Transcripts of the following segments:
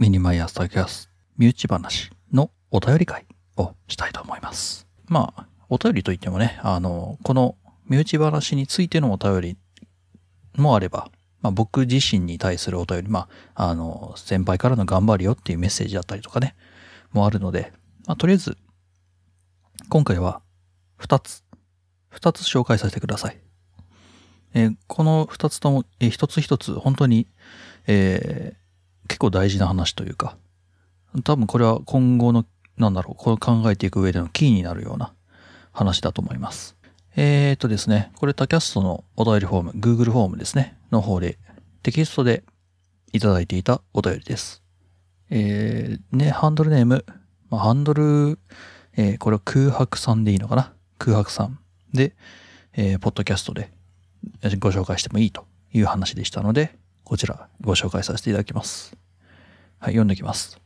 ミニマイアスタキャス身内話のお便り会をしたいと思います。まあ、お便りといってもね、あの、この身内話についてのお便りもあれば、まあ僕自身に対するお便り、まあ、あの、先輩からの頑張るよっていうメッセージだったりとかね、もあるので、まあとりあえず、今回は2つ、2つ紹介させてください。えーこの2つとも、えー一つ一つ本当に、えー結構大事な話というか、多分これは今後の、なんだろう、これ考えていく上でのキーになるような話だと思います。えーとですね、これタキャストのお便りフォーム、Google フォームですね、の方でテキストでいただいていたお便りです。えー、ね、ハンドルネーム、まあ、ハンドル、えーこれは空白さんでいいのかな？空白さんで、えーポッドキャストでご紹介してもいいという話でしたので、こちらご紹介させていただきます。はい、読んできます。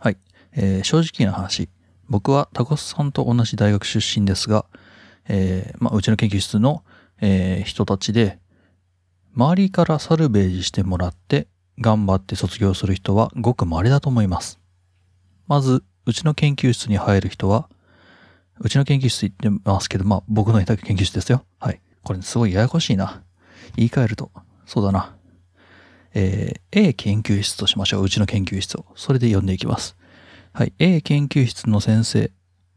はい、えー正直な話、僕はタコスさんと同じ大学出身ですが、えーまあ、うちの研究室の、えー人たちで、周りからサルベージしてもらって頑張って卒業する人はごく稀だと思います。まず、うちの研究室に入る人は、うちの研究室言ってますけど、まあ僕のいた研究室ですよ。はい。これすごいややこしいな。言い換えると、そうだな。えー A 研究室としましょう。うちの研究室を。それで読んでいきます。はい。A 研究室の先生、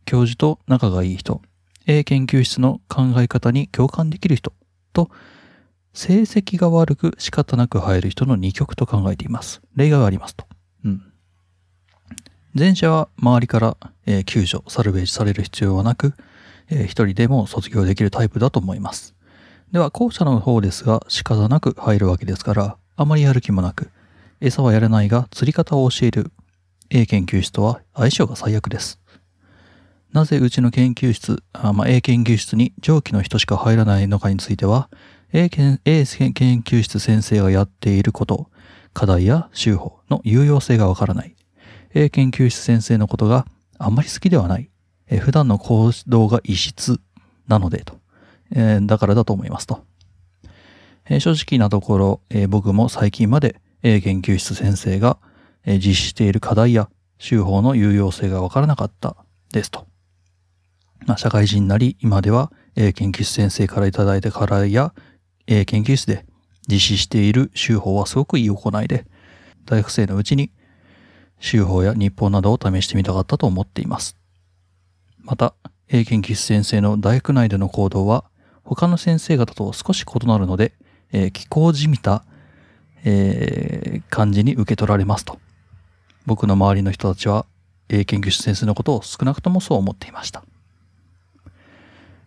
教授と仲がいい人、A 研究室の考え方に共感できる人と、成績が悪く仕方なく入る人の2極と考えています。例外がありますと。うん。前者は周りから、えー救助、サルベージされる必要はなく、えー一人でも卒業できるタイプだと思います。では、後者の方ですが仕方なく入るわけですから、あまりやる気もなく、餌はやれないが釣り方を教える A 研究室とは相性が最悪です。なぜうちの研究室、あまあ、A 研究室に上記の人しか入らないのかについては、A 研 A 研究室先生がやっていること、課題や手法の有用性がわからない。A 研究室先生のことがあまり好きではない。え普段の行動が異質なのでと。えーだからだと思いますと。えー正直なところ、えー僕も最近まで A 研究室先生が、え実施している課題や手法の有用性がわからなかったですと。まあ、社会人になり、今では A 研究室先生からいただいた課題や A 研究室で実施している手法はすごくいい行いで、大学生のうちに手法や日本などを試してみたかったと思っています。また、A 研究室先生の大学内での行動は、他の先生方と少し異なるので、えー、気候じみた、えー感じに受け取られますと。僕の周りの人たちは、A 研究室先生のことを少なくともそう思っていました。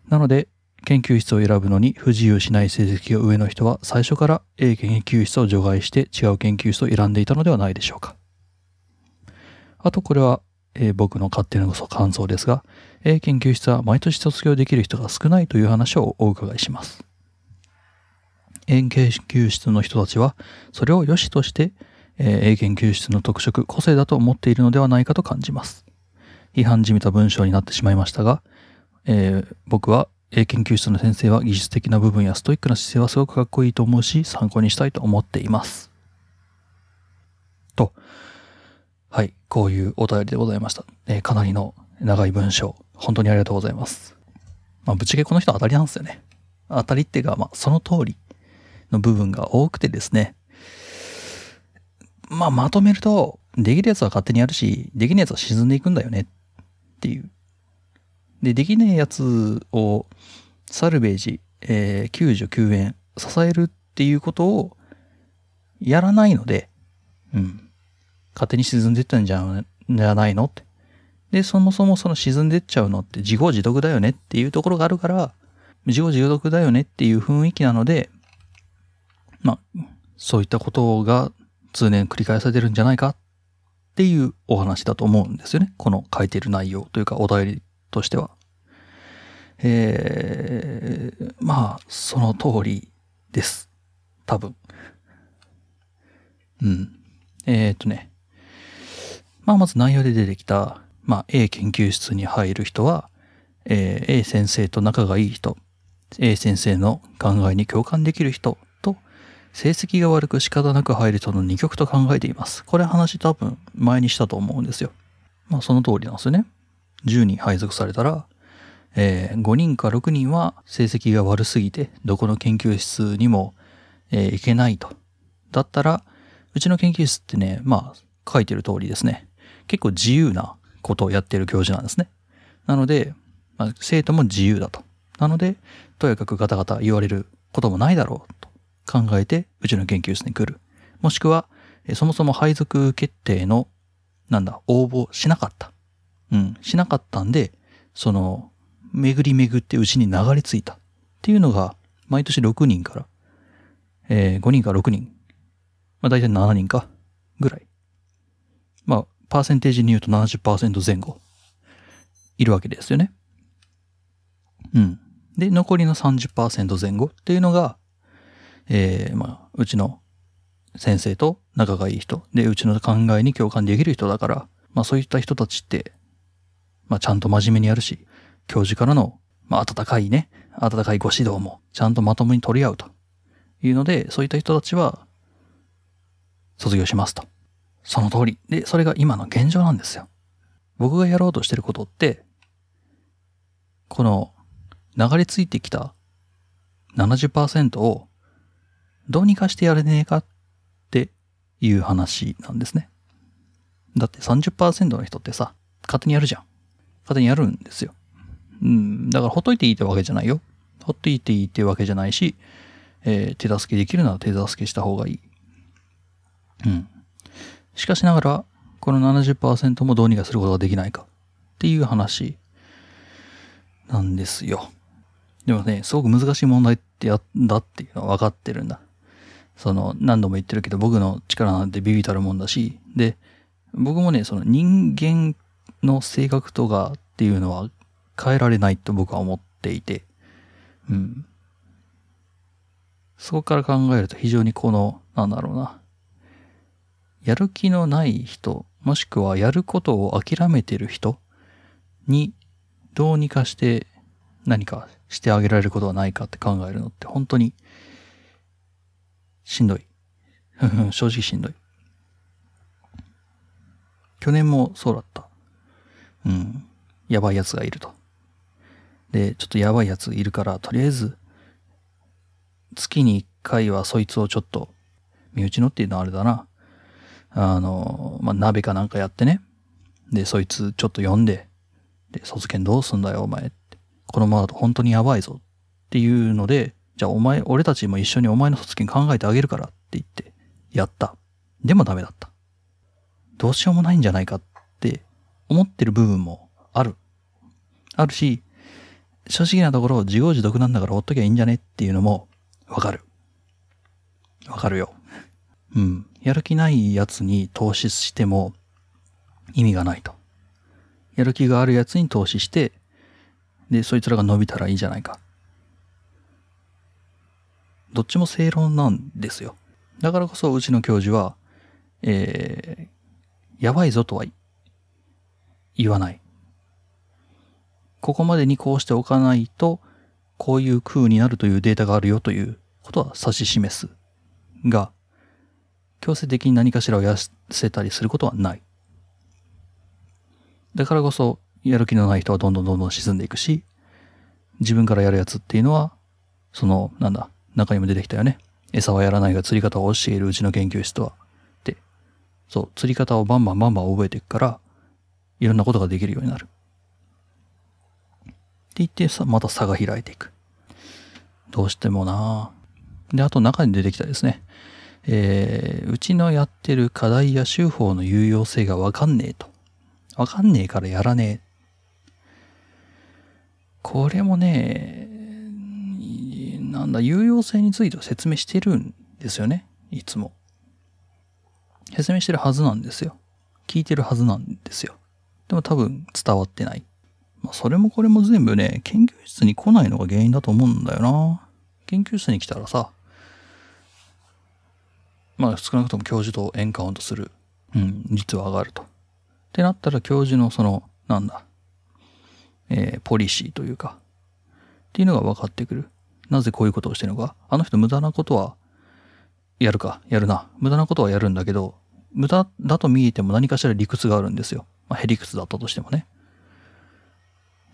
なので、研究室を選ぶのに不自由しない成績が上の人は最初から A 研究室を除外して違う研究室を選んでいたのではないでしょうか。あとこれは、えー僕の勝手な感想ですが、A 研究室は毎年卒業できる人が少ないという話をお伺いします。A 研究室の人たちはそれを良しとして、え研究室の特色、個性だと思っているのではないかと感じます。批判じみた文章になってしまいましたが、えー僕は A 研究室の先生は技術的な部分やストイックな姿勢はすごくかっこいいと思うし、参考にしたいと思っています。と、はい、こういうお便りでございました。えーかなりの長い文章、本当にありがとうございます。まあ、ぶっちゃけこの人当たりなんですよね。当たりっていうか、まあ、その通りの部分が多くてですね。まあ、まとめると、できるやつは勝手にやるし、できないやつは沈んでいくんだよねっていう。で、できないやつをサルベージ、えー救助救援、支えるっていうことをやらないので、うん。勝手に沈んでっちゃうんじゃじゃないのって。で、そもそもその沈んでっちゃうのって自業自得だよねっていうところがあるから、自業自得だよねっていう雰囲気なので、まあ、そういったことが通年繰り返されてるんじゃないかっていうお話だと思うんですよね。この書いてる内容というかお便りとしては。えー、まあ、その通りです。多分。うん。えー、とね。まあ、まず内容で出てきた、まあ、A 研究室に入る人は、えー A 先生と仲がいい人、A 先生の考えに共感できる人、成績が悪く仕方なく入る人の二極と考えています。これ話多分前にしたと思うんですよ。まあその通りなんですよね。10人配属されたら、えー5人か6人は成績が悪すぎて、どこの研究室にも、えー行けないと。だったら、うちの研究室ってね、まあ書いてる通りですね。結構自由なことをやってる教授なんですね。なので、まあ、生徒も自由だと。なので、とやかくガタガタ言われることもないだろう考えて、うちの研究室に来る。もしくは、そもそも配属決定の、なんだ、応募しなかった。うん、しなかったんで、その、巡り巡ってうちに流れ着いた。っていうのが、毎年6人から、えー5人から6人。まあ大体7人か、ぐらい。まあ、パーセンテージに言うと70%前後、いるわけですよね。うん。で、残りの30%前後っていうのが、えーまあ、うちの先生と仲がいい人、で、うちの考えに共感できる人だから、まあそういった人たちって、まあちゃんと真面目にやるし、教授からの、まあ温かいね、温かいご指導もちゃんとまともに取り合うというので、そういった人たちは、卒業しますと。その通り。で、それが今の現状なんですよ。僕がやろうとしてることって、この流れ着いてきた70%をどうにかしてやれねえかっていう話なんですね。だって30%の人ってさ、勝手にやるじゃん。勝手にやるんですよ。うん、だからほっといていいってわけじゃないよ。ほっといていいってわけじゃないし、えー手助けできるなら手助けした方がいい。うん。しかしながら、この70%もどうにかすることができないかっていう話なんですよ。でもね、すごく難しい問題ってや、だっていうのは分かってるんだ。その、何度も言ってるけど、僕の力なんてビビたるもんだし、で、僕もね、その人間の性格とかっていうのは変えられないと僕は思っていて、うん。そこから考えると非常にこの、なんだろうな。やる気のない人、もしくはやることを諦めてる人にどうにかして何かしてあげられることはないかって考えるのって本当にしんどい。正直しんどい。去年もそうだった。うん。やばいやつがいると。で、ちょっとやばいやついるから、とりあえず、月に一回はそいつをちょっと、身内のっていうのはあれだな。あの、まあ、鍋かなんかやってね。で、そいつちょっと呼んで、で、卒検どうすんだよ、お前って。このままだと本当にやばいぞっていうので、じゃあお前、俺たちも一緒にお前の卒検考えてあげるからって言って、やった。でもダメだった。どうしようもないんじゃないかって思ってる部分もある。あるし、正直なところ自業自得なんだからほっときゃいいんじゃねっていうのもわかる。わかるよ。うん。やる気ないやつに投資しても意味がないと。やる気があるやつに投資して、で、そいつらが伸びたらいいじゃないか。どっちも正論なんですよ。だからこそうちの教授は、えー、やばいぞとは言わない。ここまでにこうしておかないと、こういう空になるというデータがあるよということは指し示す。が、強制的に何かしらをやせたりすることはない。だからこそ、やる気のない人はどんどんどんどん沈んでいくし、自分からやるやつっていうのは、その、なんだ、中にも出てきたよね。餌はやらないが釣り方を教えるうちの研究室とは。で、そう、釣り方をバンバンバンバン覚えていくから、いろんなことができるようになる。って言ってさ、また差が開いていく。どうしてもなで、あと中に出てきたですね。えー、うちのやってる課題や手法の有用性がわかんねえと。わかんねえからやらねえ。これもね、なんだ、有用性については説明してるんですよね。いつも。説明してるはずなんですよ。聞いてるはずなんですよ。でも多分伝わってない。まあ、それもこれも全部ね、研究室に来ないのが原因だと思うんだよな。研究室に来たらさ、まあ少なくとも教授とエンカウントする、うん、率は上がると。ってなったら教授のその、なんだ、えーポリシーというか、っていうのが分かってくる。なぜこういうことをしてるのか。あの人無駄なことはやるか、やるな。無駄なことはやるんだけど、無駄だと見えても何かしら理屈があるんですよ。まあ、へりくつだったとしてもね。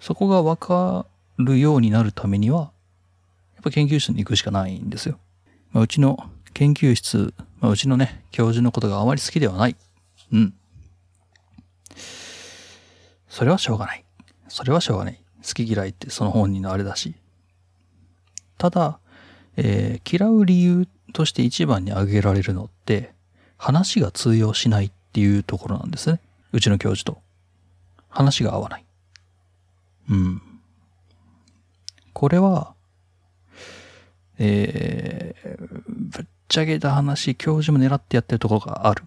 そこがわかるようになるためには、やっぱ研究室に行くしかないんですよ。まあ、うちの研究室、まあ、うちのね、教授のことがあまり好きではない。うん。それはしょうがない。それはしょうがない。好き嫌いってその本人のあれだし。ただ、えー、嫌う理由として一番に挙げられるのって、話が通用しないっていうところなんですね。うちの教授と。話が合わない。うん。これは、えー、ぶっちゃけた話、教授も狙ってやってるところがある。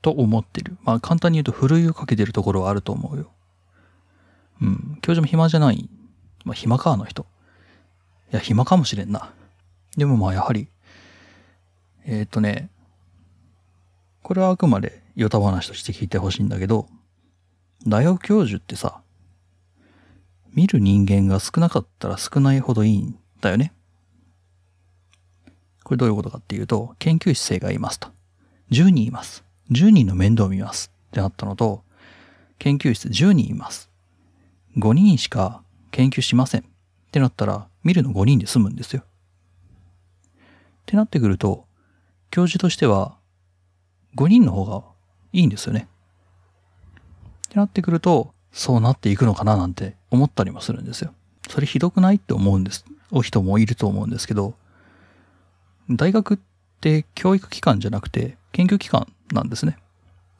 と思ってる。まあ簡単に言うと、ふるいをかけてるところはあると思うよ。うん。教授も暇じゃない。まあ暇か、あの人。いや、暇かもしれんな。でもまあやはり、えっ、とね、これはあくまでヨタ話として聞いてほしいんだけど、大学教授ってさ、見る人間が少なかったら少ないほどいいんだよね。これどういうことかっていうと、研究室生がいますと。10人います。10人の面倒を見ますってなったのと、研究室10人います。5人しか研究しませんってなったら、見るの5人で済むんですよ。ってなってくると、教授としては、5人の方がいいんですよね。ってなってくると、そうなっていくのかななんて思ったりもするんですよ。それひどくないって思うんです。お人もいると思うんですけど、大学って教育機関じゃなくて研究機関なんですね。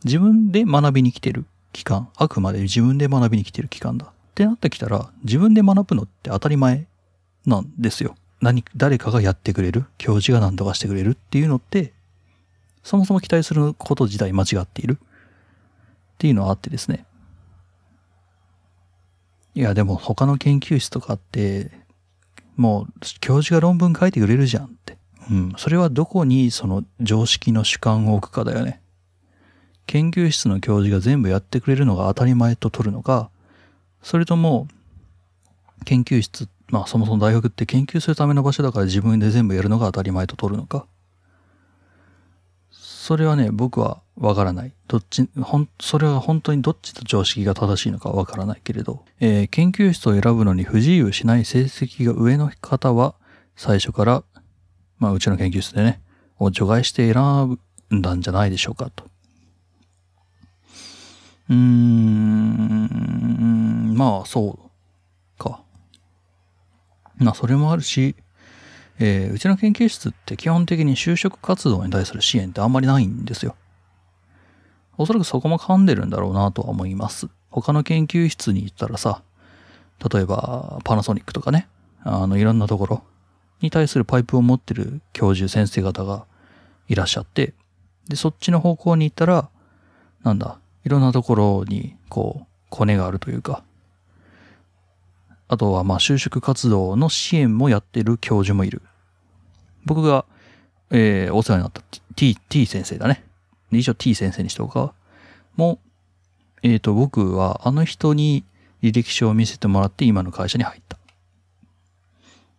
自分で学びに来てる期間、あくまで自分で学びに来てる期間だ。ってなってきたら、自分で学ぶのって当たり前なんですよ。何、誰かがやってくれる、教授が何とかしてくれるっていうのって、そもそも期待すること自体間違っているっていうのはあってですね。いや、でも他の研究室とかって、もう教授が論文書いてくれるじゃんって。うん。それはどこにその常識の主観を置くかだよね。研究室の教授が全部やってくれるのが当たり前と取るのか、それとも、研究室、まあそもそも大学って研究するための場所だから自分で全部やるのが当たり前と取るのか？それはね、僕はわからない。どっち、ほん、それは本当にどっちと常識が正しいのかわからないけれど、えー、研究室を選ぶのに不自由しない成績が上の方は、最初から、まあうちの研究室でね、を除外して選んだんじゃないでしょうかと。うーん、まあ、そうか。まあ、それもあるし、えー、うちの研究室って基本的に就職活動に対する支援ってあんまりないんですよ。おそらくそこも噛んでるんだろうなとは思います。他の研究室に行ったらさ、例えばパナソニックとかね、あのいろんなところに対するパイプを持ってる教授先生方がいらっしゃって、で、そっちの方向に行ったら、なんだ、いろんなところに、こう、コネがあるというか、あとは、まあ、就職活動の支援もやってる教授もいる。僕が、えー、お世話になった T、T 先生だね。以上 T 先生にしておくか。も、えっ、ー、と、僕はあの人に履歴書を見せてもらって今の会社に入った。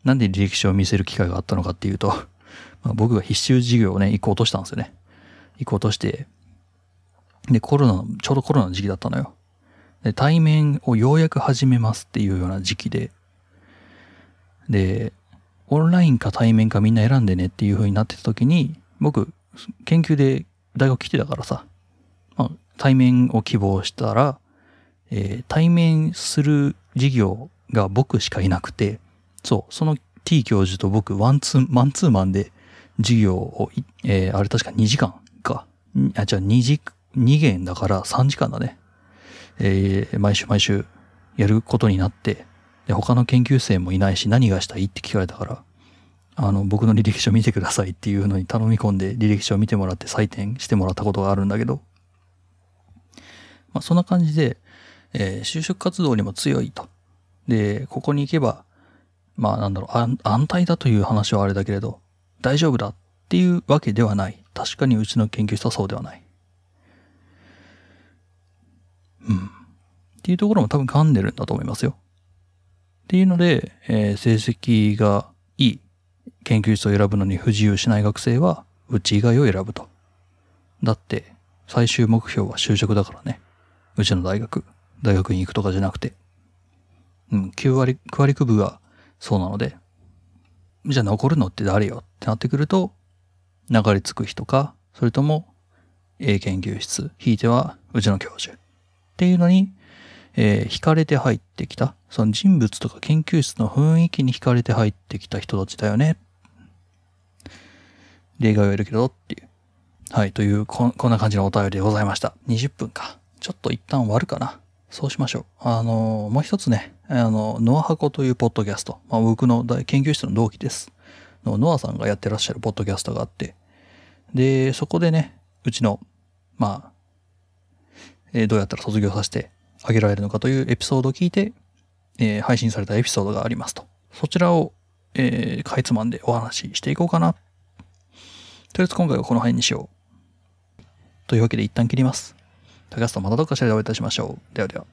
なんで履歴書を見せる機会があったのかっていうと、まあ、僕が必修授業をね、行こうとしたんですよね。行こうとして、で、コロナ、ちょうどコロナの時期だったのよ。で、対面をようやく始めますっていうような時期で、で、オンラインか対面かみんな選んでねっていう風になってた時に、僕、研究で大学来てたからさ、まあ、対面を希望したら、えー、対面する授業が僕しかいなくて、そう、その T 教授と僕、ワンツー、マンツーマンで授業を、えー、あれ確か2時間か。あ、じゃあ2時間、2限だから3時間だね。えー、毎週毎週やることになって、で、他の研究生もいないし何がしたいって聞かれたから、あの、僕の履歴書見てくださいっていうのに頼み込んで履歴書を見てもらって採点してもらったことがあるんだけど、まあそんな感じで、えー、就職活動にも強いと。で、ここに行けば、まあなんだろう、安泰だという話はあれだけれど、大丈夫だっていうわけではない。確かにうちの研究室はそうではない。うん。っていうところも多分噛んでるんだと思いますよ。っていうので、えー、成績がいい。研究室を選ぶのに不自由しない学生は、うち以外を選ぶと。だって、最終目標は就職だからね。うちの大学、大学に行くとかじゃなくて。うん、9割、9割9分がそうなので、じゃあ残るのって誰よってなってくると、流れ着く人か、それとも A 研究室、ひいてはうちの教授。っていうのに、えー惹かれて入ってきた、その人物とか研究室の雰囲気に惹かれて入ってきた人たちだよね。例外はいるけどっていう。はい、というこ、こんな感じのお便りでございました。20分か。ちょっと一旦終わるかな。そうしましょう。あの、もう一つね、あの、ノアハコというポッドキャスト。まあ、僕の大研究室の同期です。のノアさんがやってらっしゃるポッドキャストがあって。で、そこでね、うちの、まあ、えどうやったら卒業させてあげられるのかというエピソードを聞いて、え配信されたエピソードがありますと。そちらを、えーかいつまんでお話ししていこうかな。とりあえず今回はこの辺にしよう。というわけで一旦切ります。高橋さんまたどっかしらでお会いいたしましょう。ではでは。